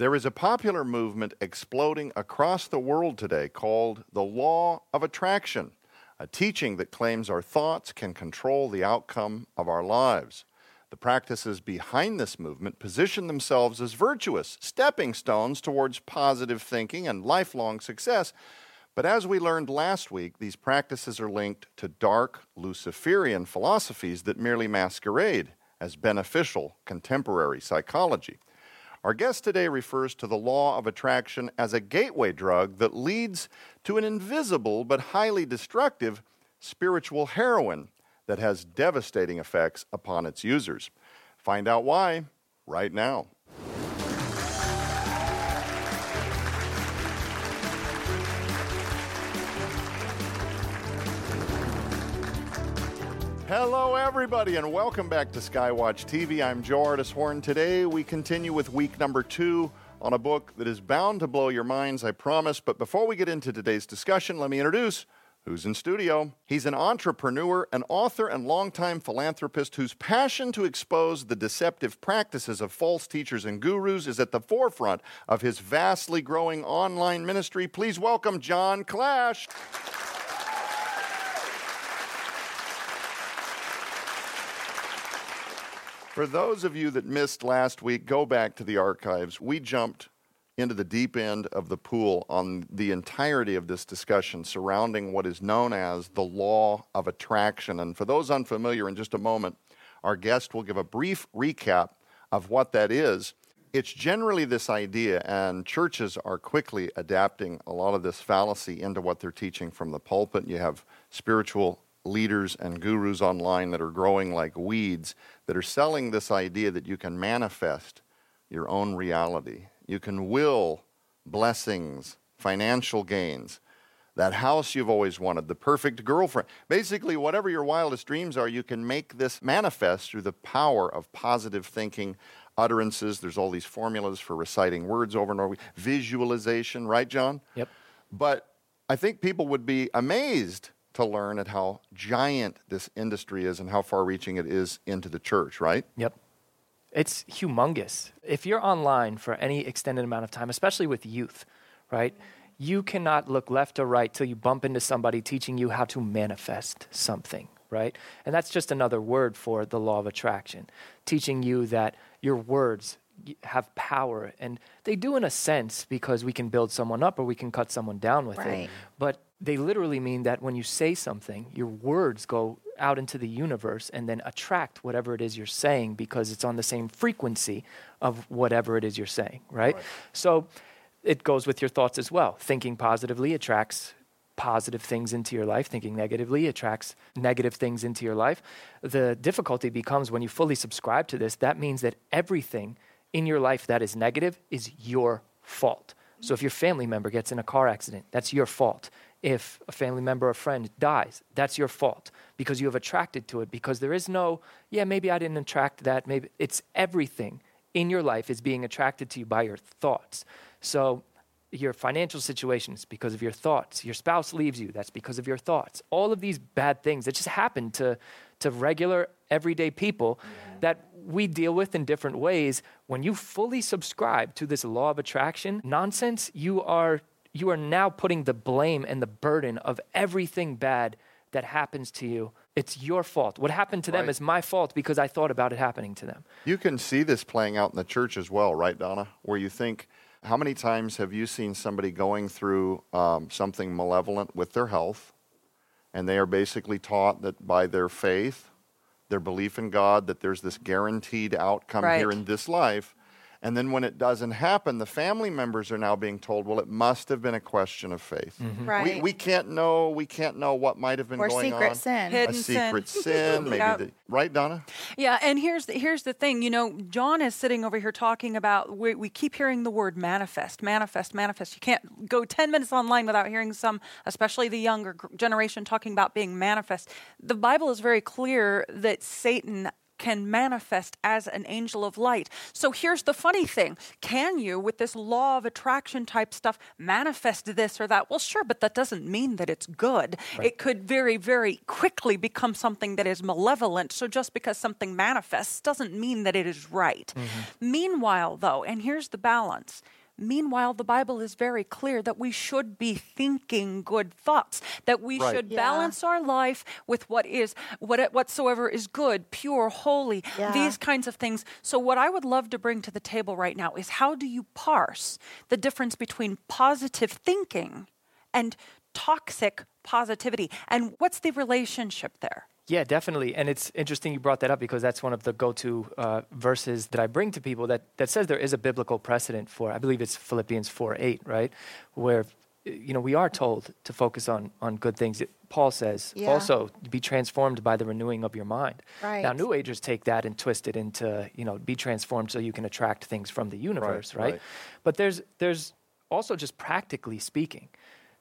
There is a popular movement exploding across the world today called the Law of Attraction, a teaching that claims our thoughts can control the outcome of our lives. The practices behind this movement position themselves as virtuous stepping stones towards positive thinking and lifelong success. But as we learned last week, these practices are linked to dark Luciferian philosophies that merely masquerade as beneficial contemporary psychology. Our guest today refers to the law of attraction as a gateway drug that leads to an invisible but highly destructive spiritual heroin that has devastating effects upon its users. Find out why right now. Hello, everybody, and welcome back to Skywatch TV. I'm Joe Ardis Horn. Today, we continue with week number two on a book that is bound to blow your minds, I promise. But before we get into today's discussion, let me introduce who's in studio. He's an entrepreneur, an author, and longtime philanthropist whose passion to expose the deceptive practices of false teachers and gurus is at the forefront of his vastly growing online ministry. Please welcome Jon Clash. For those of you that missed last week, go back to the archives. We jumped into the deep end of the pool on the entirety of this discussion surrounding what is known as the law of attraction. And for those unfamiliar, in just a moment, our guest will give a brief recap of what that is. It's generally this idea, and churches are quickly adapting a lot of this fallacy into what they're teaching from the pulpit. You have spiritual leaders and gurus online that are growing like weeds that are selling this idea that you can manifest your own reality. You can will blessings, financial gains, that house you've always wanted, the perfect girlfriend. Basically, whatever your wildest dreams are, you can make this manifest through the power of positive thinking, utterances. There's all these formulas for reciting words over and over, visualization, right, Jon? Yep. But I think people would be amazed to learn at how giant this industry is and how far reaching it is into the church, right? Yep. It's humongous. If you're online for any extended amount of time, especially with youth, right? You cannot look left or right till you bump into somebody teaching you how to manifest something, right? And that's just another word for the law of attraction, teaching you that your words have power. And they do in a sense because we can build someone up or we can cut someone down with Right. it. But they literally mean that when you say something, your words go out into the universe and then attract whatever it is you're saying because it's on the same frequency of whatever it is you're saying, right? So it goes with your thoughts as well. Thinking positively attracts positive things into your life. Thinking negatively attracts negative things into your life. The difficulty becomes when you fully subscribe to this, that means that everything in your life that is negative is your fault. So if your family member gets in a car accident, that's your fault. If a family member or friend dies, that's your fault because you have attracted to it. Because there is no, yeah, maybe I didn't attract that. Maybe it's everything in your life is being attracted to you by your thoughts. So your financial situation is because of your thoughts. Your spouse leaves you, that's because of your thoughts. All of these bad things that just happen to, to regular, everyday people that we deal with in different ways. When you fully subscribe to this law of attraction nonsense, you are, you are now putting the blame and the burden of everything bad that happens to you. It's your fault. What happened to them Right. is my fault because I thought about it happening to them. You can see this playing out in the church as well, right, Donna? Where you think, how many times have you seen somebody going through um, something malevolent with their health, and they are basically taught that by their faith, their belief in God, that there's this guaranteed outcome Right. here in this life. And then when it doesn't happen, the family members are now being told, well, it must have been a question of faith. Mm-hmm. We, Right. we can't know. We can't know what might have been Or going secret on. sin. Hidden a sin. secret sin, maybe. Yep. the- right, Donna? Yeah, and here's the, here's the thing. You know, Jon is sitting over here talking about. We, we keep hearing the word manifest, manifest, manifest. You can't go ten minutes online without hearing some, especially the younger generation, talking about being manifest. The Bible is very clear that Satan can manifest as an angel of light. So here's the funny thing can you, with this law of attraction type stuff, manifest this or that? Well, sure, but that doesn't mean that it's good. Right. It could very, very quickly become something that is malevolent. So just because something manifests doesn't mean that it is right. Mm-hmm. Meanwhile, though, and here's the balance Meanwhile, the Bible is very clear that we should be thinking good thoughts, that we right. should yeah. balance our life with what is what whatsoever is good, pure, holy, yeah. these kinds of things. So what I would love to bring to the table right now is how do you parse the difference between positive thinking and toxic positivity and what's the relationship there? Yeah, definitely. And it's interesting you brought that up because that's one of the go to uh, verses that I bring to people that, that says there is a biblical precedent for, I believe it's Philippians 4 8, right? Where, you know, we are told to focus on, on good things. It, Paul says yeah. also be transformed by the renewing of your mind. Right. Now, New Agers take that and twist it into, you know, be transformed so you can attract things from the universe, right? right? right. But there's, there's also just practically speaking,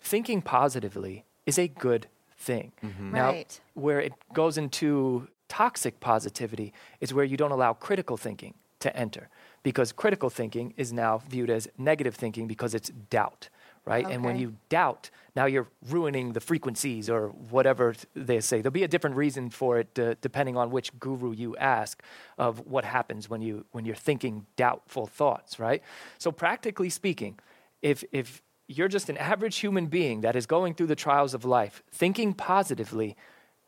thinking positively is a good thing. Mm-hmm. Now, right. where it goes into toxic positivity is where you don't allow critical thinking to enter because critical thinking is now viewed as negative thinking because it's doubt right okay. and when you doubt now you're ruining the frequencies or whatever they say there'll be a different reason for it uh, depending on which guru you ask of what happens when you when you're thinking doubtful thoughts right so practically speaking if if you're just an average human being that is going through the trials of life, thinking positively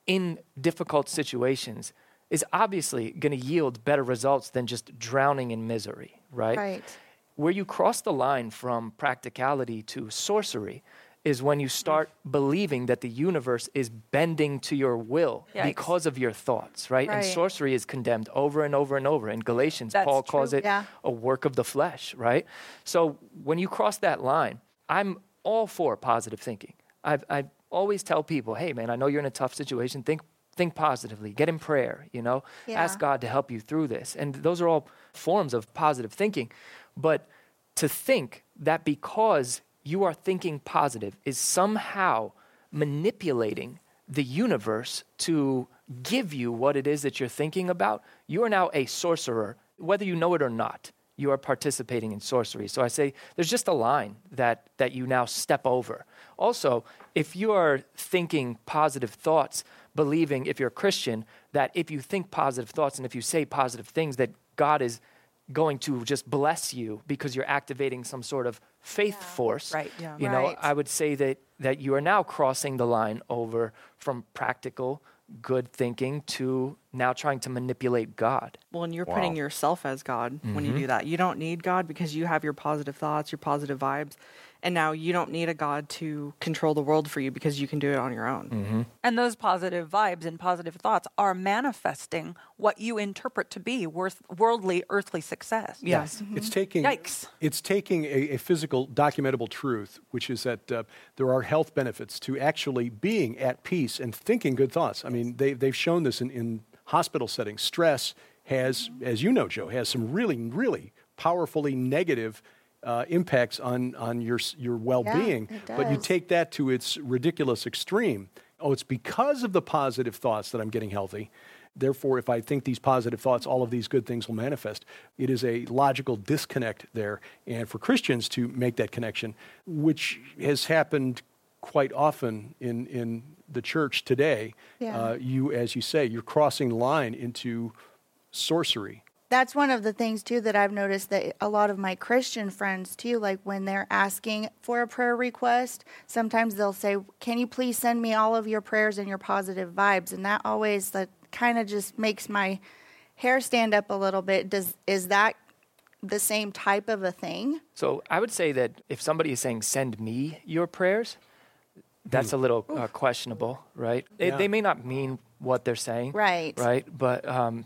in difficult situations is obviously going to yield better results than just drowning in misery, right? Right. Where you cross the line from practicality to sorcery is when you start believing that the universe is bending to your will Yikes. because of your thoughts, right? right? And sorcery is condemned over and over and over. In Galatians, That's Paul true. calls it yeah. a work of the flesh, right? So when you cross that line, I'm all for positive thinking. I've, I always tell people, hey, man, I know you're in a tough situation. Think, think positively. Get in prayer, you know? Yeah. Ask God to help you through this. And those are all forms of positive thinking. But to think that because you are thinking positive is somehow manipulating the universe to give you what it is that you're thinking about, you are now a sorcerer, whether you know it or not you are participating in sorcery. So I say there's just a line that, that you now step over. Also, if you are thinking positive thoughts, believing, if you're a Christian, that if you think positive thoughts and if you say positive things, that God is going to just bless you because you're activating some sort of faith yeah. force. Right. Yeah. You right. know, I would say that that you are now crossing the line over from practical good thinking to now trying to manipulate God. Well, and you're wow. putting yourself as God mm-hmm. when you mm-hmm. do that. You don't need God because you have your positive thoughts, your positive vibes. And now you don't need a God to control the world for you because you can do it on your own. Mm-hmm. And those positive vibes and positive thoughts are manifesting what you interpret to be worth, worldly, earthly success. Yes. Mm-hmm. It's taking Yikes. It's taking a, a physical, documentable truth, which is that uh, there are health benefits to actually being at peace and thinking good thoughts. I mean, they, they've shown this in, in hospital settings. Stress has, as you know, Joe, has some really, really powerfully negative uh, impacts on, on your, your well being. Yeah, but you take that to its ridiculous extreme. Oh, it's because of the positive thoughts that I'm getting healthy. Therefore, if I think these positive thoughts, all of these good things will manifest. It is a logical disconnect there. And for Christians to make that connection, which has happened quite often in, in the church today, yeah. uh, you, as you say, you're crossing the line into sorcery that's one of the things too that I've noticed that a lot of my Christian friends too, like when they're asking for a prayer request, sometimes they'll say, "Can you please send me all of your prayers and your positive vibes?" And that always that kind of just makes my hair stand up a little bit. Does is that the same type of a thing? So I would say that if somebody is saying, "Send me your prayers," that's hmm. a little uh, questionable, right? Yeah. It, they may not mean what they're saying, right? Right, but um,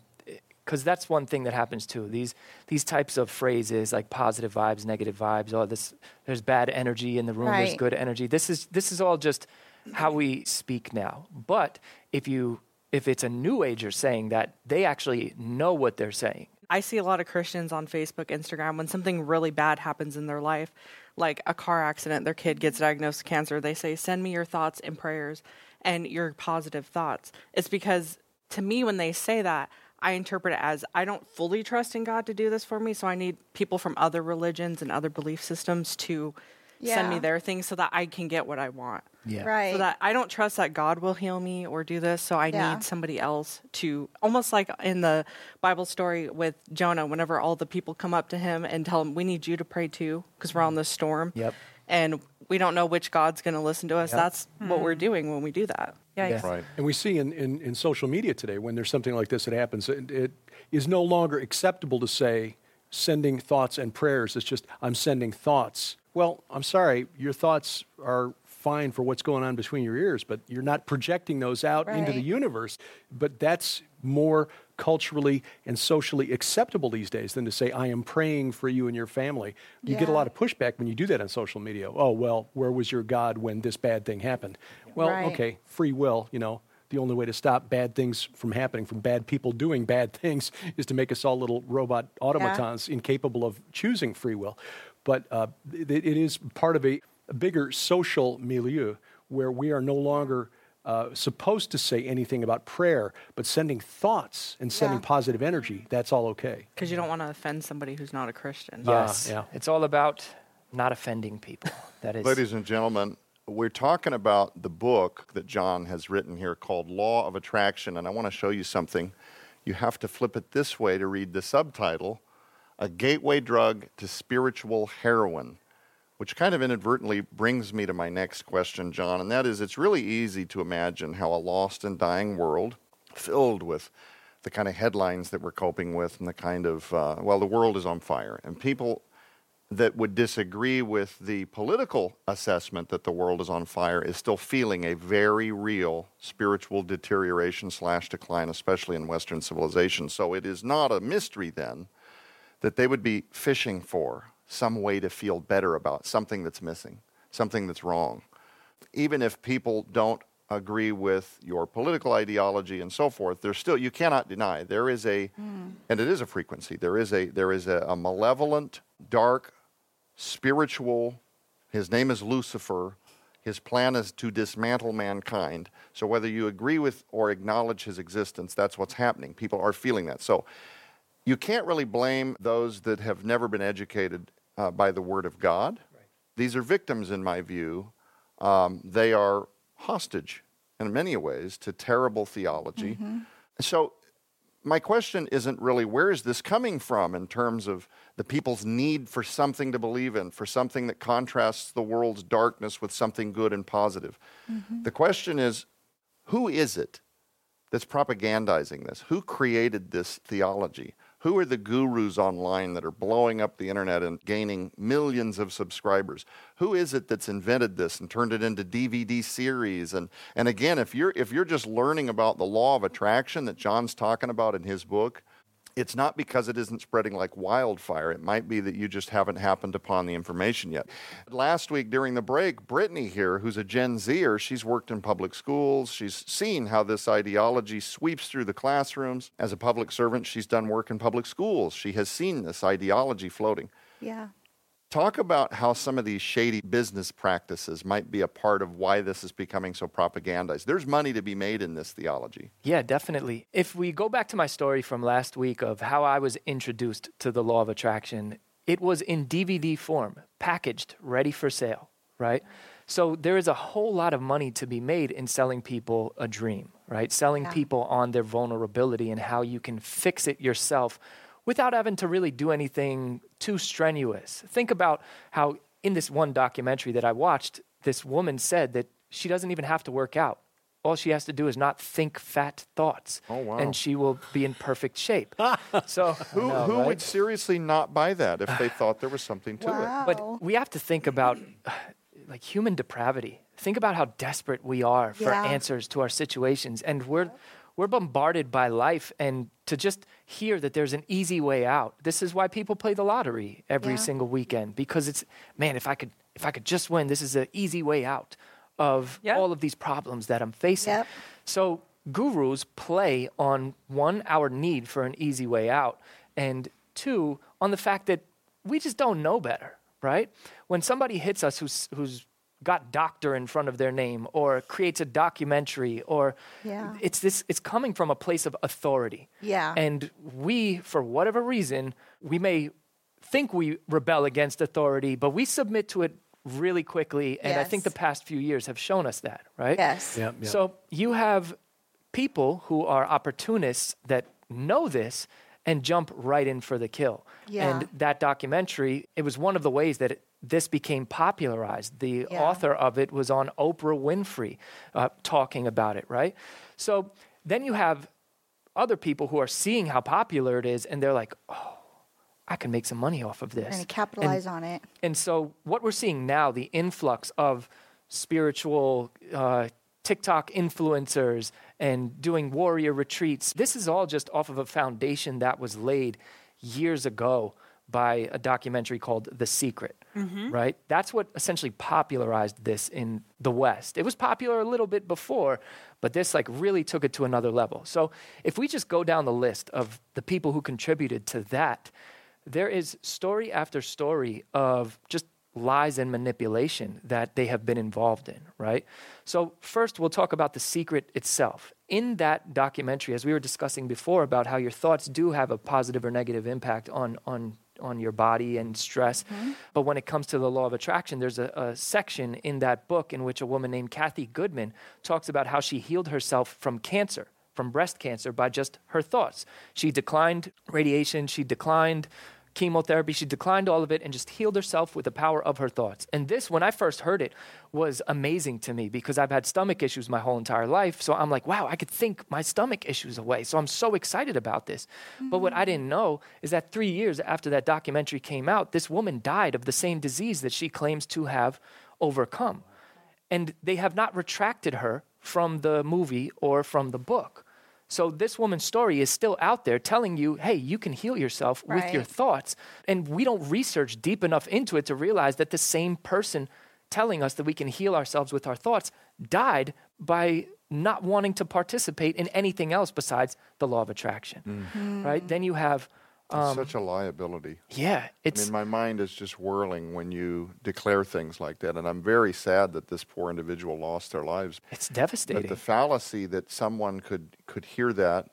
because that's one thing that happens too. These these types of phrases like positive vibes, negative vibes. Oh, this there's bad energy in the room. Right. There's good energy. This is this is all just how we speak now. But if you if it's a new ager saying that, they actually know what they're saying. I see a lot of Christians on Facebook, Instagram, when something really bad happens in their life, like a car accident, their kid gets diagnosed with cancer, they say, Send me your thoughts and prayers and your positive thoughts. It's because to me, when they say that, I interpret it as I don't fully trust in God to do this for me, so I need people from other religions and other belief systems to send me their things so that I can get what I want. Yeah. Right. So that I don't trust that God will heal me or do this, so I Yeah. need somebody else to almost like in the Bible story with Jonah, whenever all the people come up to him and tell him, "We need you to pray too, because we're on this storm." Yep. And we don't know which God's going to listen to us. Yep. That's what we're hmm. doing when we do that. Yikes. Yeah. Right. And we see in, in, in social media today, when there's something like this that happens, it, it is no longer acceptable to say sending thoughts and prayers. It's just, I'm sending thoughts. Well, I'm sorry, your thoughts are fine for what's going on between your ears, but you're not projecting those out into the universe. But that's more culturally and socially acceptable these days than to say, I am praying for you and your family. You get a lot of pushback when you do that on social media. Oh, well, where was your God when this bad thing happened? Well, Right. okay, free will, you know. The only way to stop bad things from happening, from bad people doing bad things, is to make us all little robot automatons incapable of choosing free will. But uh, it, it is part of a, a bigger social milieu where we are no longer uh, supposed to say anything about prayer, but sending thoughts and sending Yeah. positive energy, that's all okay. Because you don't want to offend somebody who's not a Christian. Yes. yeah. It's all about not offending people. That is. Ladies and gentlemen, we're talking about the book that Jon has written here called Law of Attraction, and I want to show you something. You have to flip it this way to read the subtitle A Gateway Drug to Spiritual Heroin, which kind of inadvertently brings me to my next question, Jon, and that is it's really easy to imagine how a lost and dying world filled with the kind of headlines that we're coping with and the kind of, uh, well, the world is on fire, and people that would disagree with the political assessment that the world is on fire is still feeling a very real spiritual deterioration slash decline, especially in Western civilization. So it is not a mystery then that they would be fishing for some way to feel better about something that's missing, something that's wrong. Even if people don't agree with your political ideology and so forth, there's still you cannot deny there is a hmm. and it is a frequency. There is a there is a, a malevolent, dark, spiritual his name is Lucifer. His plan is to dismantle mankind. So whether you agree with or acknowledge his existence, that's what's happening. People are feeling that. So you can't really blame those that have never been educated uh, by the Word of God. These are victims, in my view. Um, they are hostage, in many ways, to terrible theology. So, my question isn't really where is this coming from in terms of the people's need for something to believe in, for something that contrasts the world's darkness with something good and positive. The question is who is it that's propagandizing this? Who created this theology? Who are the gurus online that are blowing up the internet and gaining millions of subscribers? Who is it that's invented this and turned it into DVD series? And, and again, if you're, if you're just learning about the law of attraction that Jon's talking about in his book, it's not because it isn't spreading like wildfire. It might be that you just haven't happened upon the information yet. Last week during the break, Brittany here, who's a Gen Zer, she's worked in public schools. She's seen how this ideology sweeps through the classrooms. As a public servant, she's done work in public schools. She has seen this ideology floating. Yeah. Talk about how some of these shady business practices might be a part of why this is becoming so propagandized. There's money to be made in this theology. Yeah, definitely. If we go back to my story from last week of how I was introduced to the law of attraction, it was in DVD form, packaged, ready for sale, right? So there is a whole lot of money to be made in selling people a dream, right? Selling Yeah. people on their vulnerability and how you can fix it yourself without having to really do anything too strenuous. Think about how in this one documentary that I watched, this woman said that she doesn't even have to work out. All she has to do is not think fat thoughts, Oh, wow. and she will be in perfect shape. so Who, I know, who right? would seriously not buy that if they thought there was something to it? But we have to think about like human depravity. Think about how desperate we are for Yeah. answers to our situations, and we're we're bombarded by life. And to just hear that there's an easy way out. This is why people play the lottery every Yeah. single weekend because it's man, if I could if I could just win, this is an easy way out of Yeah. all of these problems that I'm facing. Yep. So gurus play on one, our need for an easy way out, and two, on the fact that we just don't know better, right? When somebody hits us who's who's got doctor in front of their name or creates a documentary or Yeah. it's this it's coming from a place of authority. Yeah. And we for whatever reason, we may think we rebel against authority, but we submit to it really quickly and I think the past few years have shown us that, right? Yes. Yeah, yeah. So you have people who are opportunists that know this and jump right in for the kill. Yeah. And that documentary, it was one of the ways that it, this became popularized. The Yeah. author of it was on Oprah Winfrey uh, talking about it, right? So then you have other people who are seeing how popular it is and they're like, oh, I can make some money off of this. We're going to And- capitalize on it. and so, what we're seeing now, the influx of spiritual uh, TikTok influencers and doing warrior retreats, this is all just off of a foundation that was laid years ago by a documentary called The Secret, Mm-hmm. right? That's what essentially popularized this in the West. It was popular a little bit before, but this like really took it to another level. So, if we just go down the list of the people who contributed to that, there is story after story of just lies and manipulation that they have been involved in, right? So, first, we'll talk about the secret itself. In that documentary, as we were discussing before about how your thoughts do have a positive or negative impact on, on, on your body and stress, mm-hmm. but when it comes to the law of attraction, there's a, a section in that book in which a woman named Cathy Goodman talks about how she healed herself from cancer from breast cancer by just her thoughts. She declined radiation, she declined chemotherapy, she declined all of it and just healed herself with the power of her thoughts. And this, when I first heard it, was amazing to me because I've had stomach issues my whole entire life. So I'm like, wow, I could think my stomach issues away. So I'm so excited about this. But what I mm-hmm. didn't know is that three years after that documentary came out, this woman died of the same disease that she claims to have overcome and they have not retracted her from the movie or from the book. So this woman's story is still out there telling you, hey, you can heal yourself with your thoughts. And we don't research deep enough into it to realize that the same person telling us that we can heal ourselves with our thoughts died by not wanting to participate in anything else besides the law of attraction. Mm-hmm. Right? Then you have It's such a liability. yeah, it's. I mean, my mind is just whirling when you declare things like that, and I'm very sad that this poor individual lost their lives. it's But devastating. the fallacy that someone could could hear that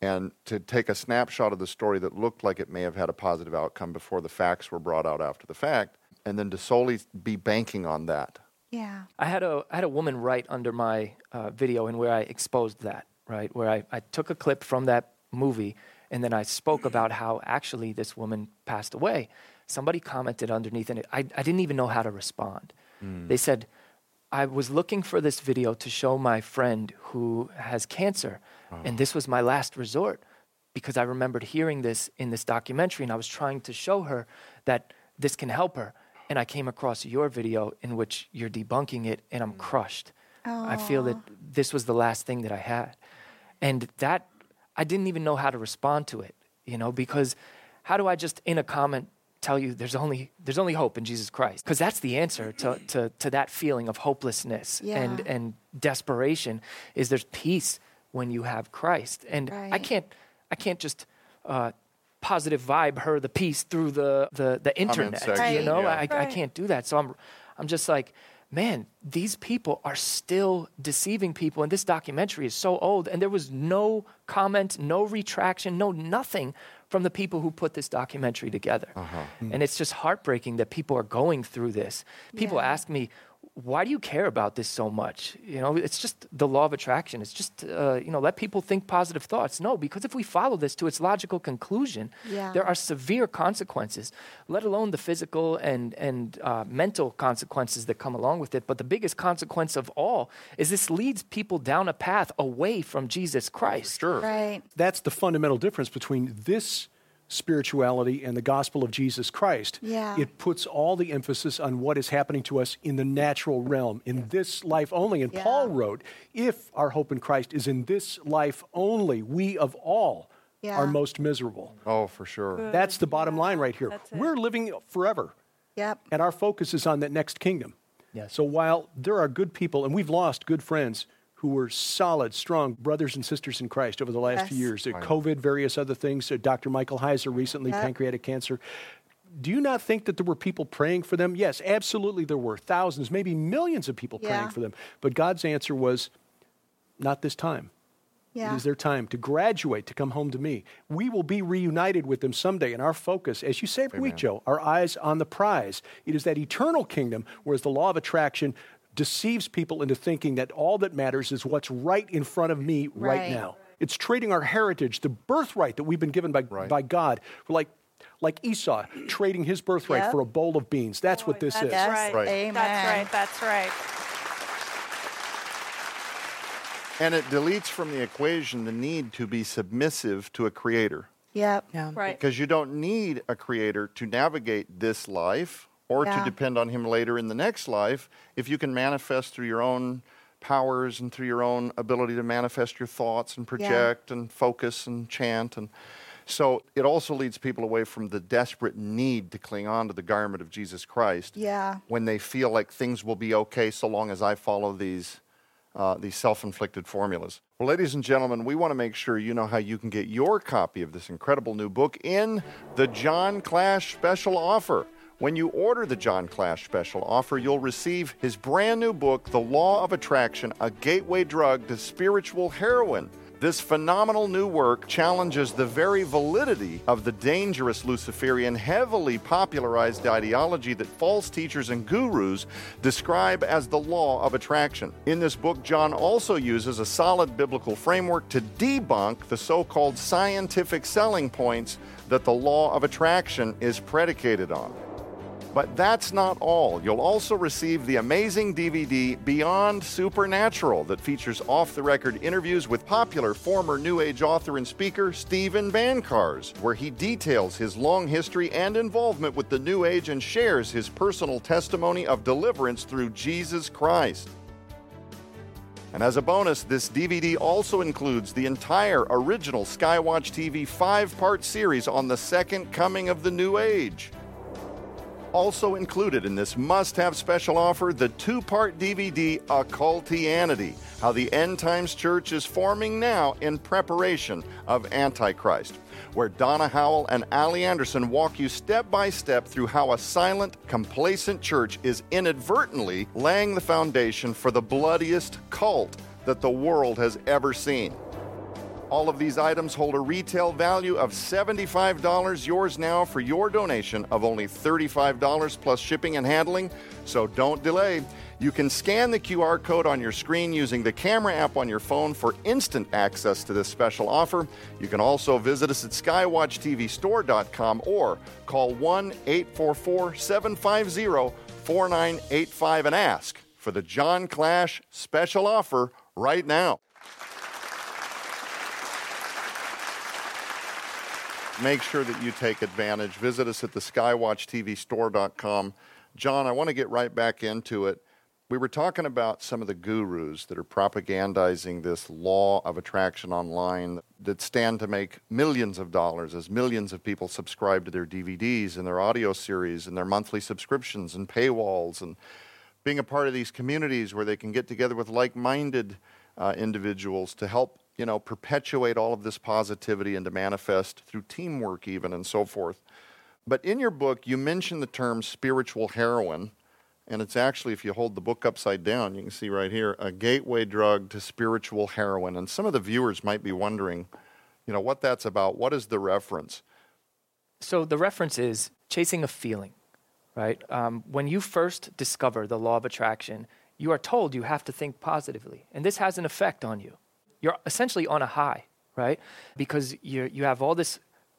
and to take a snapshot of the story that looked like it may have had a positive outcome before the facts were brought out after the fact, and then to solely be banking on that. Yeah. I had a I had a woman write under my uh, video and where I exposed that right where I, I took a clip from that movie and then I spoke about how actually this woman passed away. Somebody commented underneath and it, I I didn't even know how to respond. Hmm. They said I was looking for this video to show my friend who has cancer and this was my last resort because I remembered hearing this in this documentary and I was trying to show her that this can help her. And I came across your video in which you're debunking it and I'm hmm. crushed. I feel that this was the last thing that I had. And that, I didn't even know how to respond to it, you know, because how do I just in a comment tell you there's only, there's only hope in Jesus Christ? Because that's the answer to, to, to that feeling of hopelessness and, Yeah. and desperation is there's peace when you have Christ. And I can't, I can't just uh, positive vibe her the peace through the, the, the internet. section, You know, yeah. I, I can't do that. So I'm, I'm just like, man, these people are still deceiving people. And this documentary is so old. And there was no comment, no retraction, no nothing from the people who put this documentary together. Uh-huh. And it's just heartbreaking that people are going through this. People Yeah. ask me, why do you care about this so much? You know, it's just the law of attraction. It's just, uh, you know, let people think positive thoughts. No, because if we follow this to its logical conclusion, Yeah. there are severe consequences, let alone the physical and, and uh, mental consequences that come along with it. But the biggest consequence of all is this leads people down a path away from Jesus Christ. Sure. Right. That's the fundamental difference between this spirituality and the gospel of Jesus Christ. Yeah. It puts all the emphasis on what is happening to us in the natural realm, in this life only. And Yeah. Paul wrote, if our hope in Christ is in this life only, we of all Yeah. are most miserable. Oh, for sure. That's the bottom line right here. That's it. We're living forever. Yep. And our focus is on that next kingdom. Yes. So while there are good people, and we've lost good friends who were solid, strong brothers and sisters in Christ over the last few years, uh, COVID, various other things, uh, Dr. Michael Heiser recently, Yep. pancreatic cancer. do you not think that there were people praying for them? Yes, absolutely there were. Thousands, maybe millions of people praying for them. But God's answer was, not this time. Yeah. It is their time to graduate, to come home to me. We will be reunited with them someday. And our focus, as you say every week, Joe, our eyes on the prize. It is that eternal kingdom, whereas the law of attraction deceives people into thinking that all that matters is what's right in front of me right, Right. now. It's trading our heritage, the birthright that we've been given by, by God. We're like, like Esau trading his birthright Yep. for a bowl of beans. That's what this is. Yes, right. Right. Amen. That's right. That's right. And it deletes from the equation the need to be submissive to a creator. Yep. Yeah. Right. Because you don't need a creator to navigate this life or to depend on him later in the next life if you can manifest through your own powers and through your own ability to manifest your thoughts and project and focus and chant and so it also leads people away from the desperate need to cling on to the garment of Jesus Christ Yeah. when they feel like things will be okay so long as I follow these uh, these self-inflicted formulas. Well, ladies and gentlemen, we want to make sure you know how you can get your copy of this incredible new book in the Jon Clash special offer. When you order the Jon Clash special offer, you'll receive his brand new book, The Law of Attraction: A Gateway Drug to Spiritual Heroin. This phenomenal new work challenges the very validity of the dangerous Luciferian, heavily popularized ideology that false teachers and gurus describe as the law of attraction. In this book, John also uses a solid biblical framework to debunk the so called scientific selling points that the law of attraction is predicated on. But that's not all. You'll also receive the amazing DVD Beyond Supernatural that features off the record interviews with popular former New Age author and speaker Steven Bancarz, where he details his long history and involvement with the New Age and shares his personal testimony of deliverance through Jesus Christ. And as a bonus, this DVD also includes the entire original Skywatch TV five part series on the second coming of the New Age. Also included in this must have special offer the two part DVD Occultianity How the End Times Church is Forming Now in Preparation of Antichrist, where Donna Howell and Allie Anderson walk you step by step through how a silent, complacent church is inadvertently laying the foundation for the bloodiest cult that the world has ever seen. All of these items hold a retail value of $75, yours now for your donation of only $35 plus shipping and handling. So don't delay. You can scan the QR code on your screen using the camera app on your phone for instant access to this special offer. You can also visit us at skywatchtvstore.com or call 1 844 750 4985 and ask for the Jon Clash special offer right now. Make sure that you take advantage. Visit us at the skywatchtvstore.com. Jon, I want to get right back into it. We were talking about some of the gurus that are propagandizing this law of attraction online that stand to make millions of dollars as millions of people subscribe to their DVDs and their audio series and their monthly subscriptions and paywalls and being a part of these communities where they can get together with like-minded uh, individuals to help you know perpetuate all of this positivity and to manifest through teamwork even and so forth but in your book you mention the term spiritual heroin and it's actually if you hold the book upside down you can see right here a gateway drug to spiritual heroin and some of the viewers might be wondering you know what that's about what is the reference So the reference is chasing a feeling, right? Um, when you first discover the law of attraction, you are told you have to think positively, and this has an effect on you. You're essentially on a high, right? Because you you have all this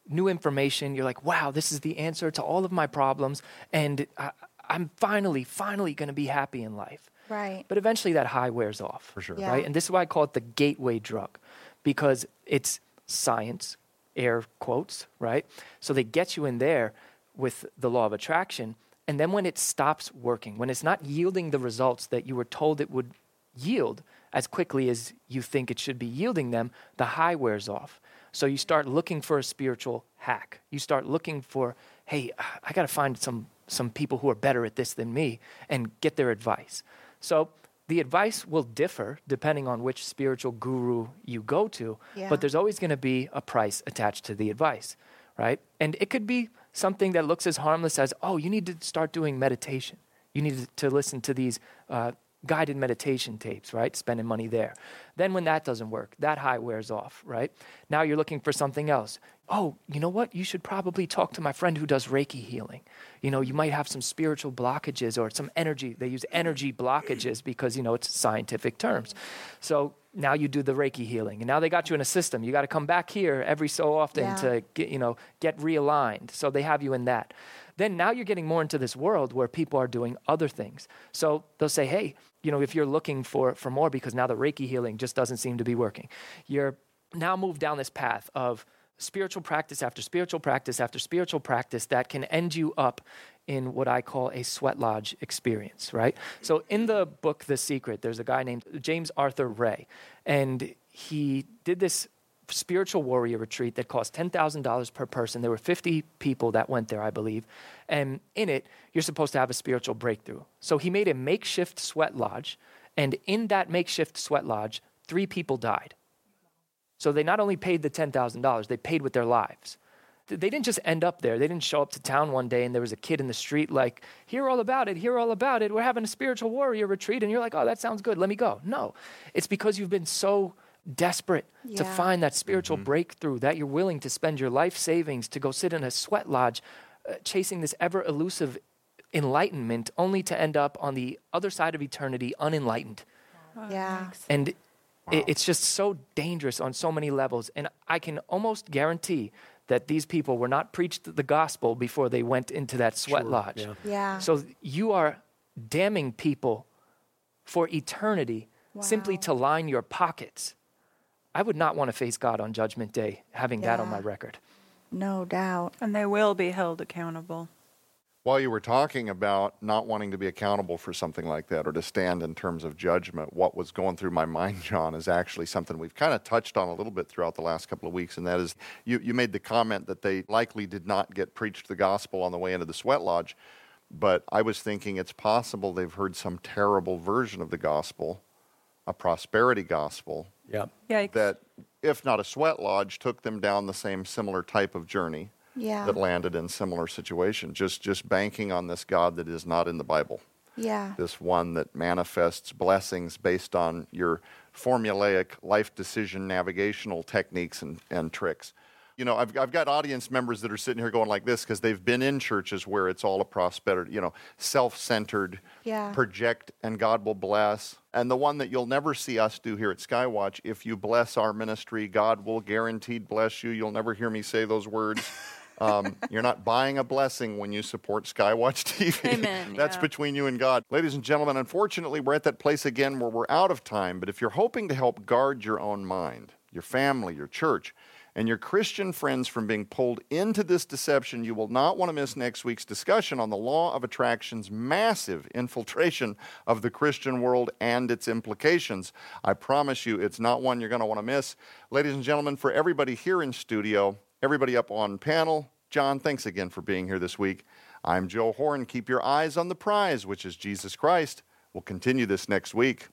new information. You're like, wow, this is the answer to all of my problems, and I, I'm finally, finally going to be happy in life. Right. But eventually that high wears off. For sure. Yeah. Right? And this is why I call it the gateway drug because it's science, air quotes, right? So they get you in there with the law of attraction. And then when it stops working, when it's not yielding the results that you were told it would yield as quickly as you think it should be yielding them, the high wears off. So you start looking for a spiritual hack. You start looking for, hey, I got to find some some people who are better at this than me and get their advice. So the advice will differ depending on which spiritual guru you go to, Yeah. but there's always going to be a price attached to the advice, right? And it could be something that looks as harmless as, oh, you need to start doing meditation. You need to listen to these uh, guided meditation tapes, right? Spending money there. Then when that doesn't work, that high wears off, right? Now you're looking for something else. Oh, you know what? You should probably talk to my friend who does Reiki healing. You know, you might have some spiritual blockages or some energy. They use energy blockages because, you know, it's scientific terms. So now you do the Reiki healing. And now they got you in a system. You got to come back here every so often Yeah. to get, you know, get realigned. So they have you in that. Then now you're getting more into this world where people are doing other things. So they'll say, hey, you know, if you're looking for, for more because now the Reiki healing just doesn't seem to be working, you're now moved down this path of spiritual practice after spiritual practice after spiritual practice that can end you up in what I call a sweat lodge experience, right? So in the book The Secret, there's a guy named James Arthur Ray, and he did this spiritual warrior retreat that cost $10,000 per person. There were 50 people that went there, I believe. And in it, you're supposed to have a spiritual breakthrough. So he made a makeshift sweat lodge, and in that makeshift sweat lodge, three people died. So they not only paid the $10,000, they paid with their lives. Th- They didn't just end up there. They didn't show up to town one day and there was a kid in the street like, hear all about it, hear all about it. We're having a spiritual warrior retreat. And you're like, oh, that sounds good. Let me go. No, it's because you've been so desperate to find that spiritual breakthrough that you're willing to spend your life savings to go sit in a sweat lodge uh, chasing this ever elusive enlightenment only to end up on the other side of eternity unenlightened. Yeah. And it, it's just so dangerous on so many levels. And I can almost guarantee that these people were not preached the gospel before they went into that sweat Sure, lodge. yeah. Yeah. So you are damning people for eternity simply to line your pockets. I would not want to face God on Judgment Day having that on my record. no doubt. And they will be held accountable. While you were talking about not wanting to be accountable for something like that or to stand in terms of judgment, what was going through my mind, Jon, is actually something we've kind of touched on a little bit throughout the last couple of weeks, and that is you, you made the comment that they likely did not get preached the gospel on the way into the sweat lodge. But I was thinking it's possible they've heard some terrible version of the gospel, a prosperity gospel, Yeah. Yikes. that, if not a sweat lodge, took them down the same similar type of journey Yeah. that landed in similar situation. Just just banking on this God that is not in the Bible. Yeah. This one that manifests blessings based on your formulaic life decision navigational techniques and, and tricks. You know, I've, I've got audience members that are sitting here going like this because they've been in churches where it's all a prosperity, you know, self centered, Yeah. project and God will bless. And the one that you'll never see us do here at Skywatch, if you bless our ministry, God will guaranteed bless you. You'll never hear me say those words. Um, you're not buying a blessing when you support Skywatch TV. Amen, That's yeah. between you and God. Ladies and gentlemen, unfortunately, we're at that place again where we're out of time. But if you're hoping to help guard your own mind, your family, your church, and your Christian friends from being pulled into this deception, you will not want to miss next week's discussion on the law of attraction's massive infiltration of the Christian world and its implications. I promise you, it's not one you're going to want to miss. Ladies and gentlemen, for everybody here in studio, everybody up on panel, Jon, thanks again for being here this week. I'm Joe Horn. Keep your eyes on the prize, which is Jesus Christ. We'll continue this next week.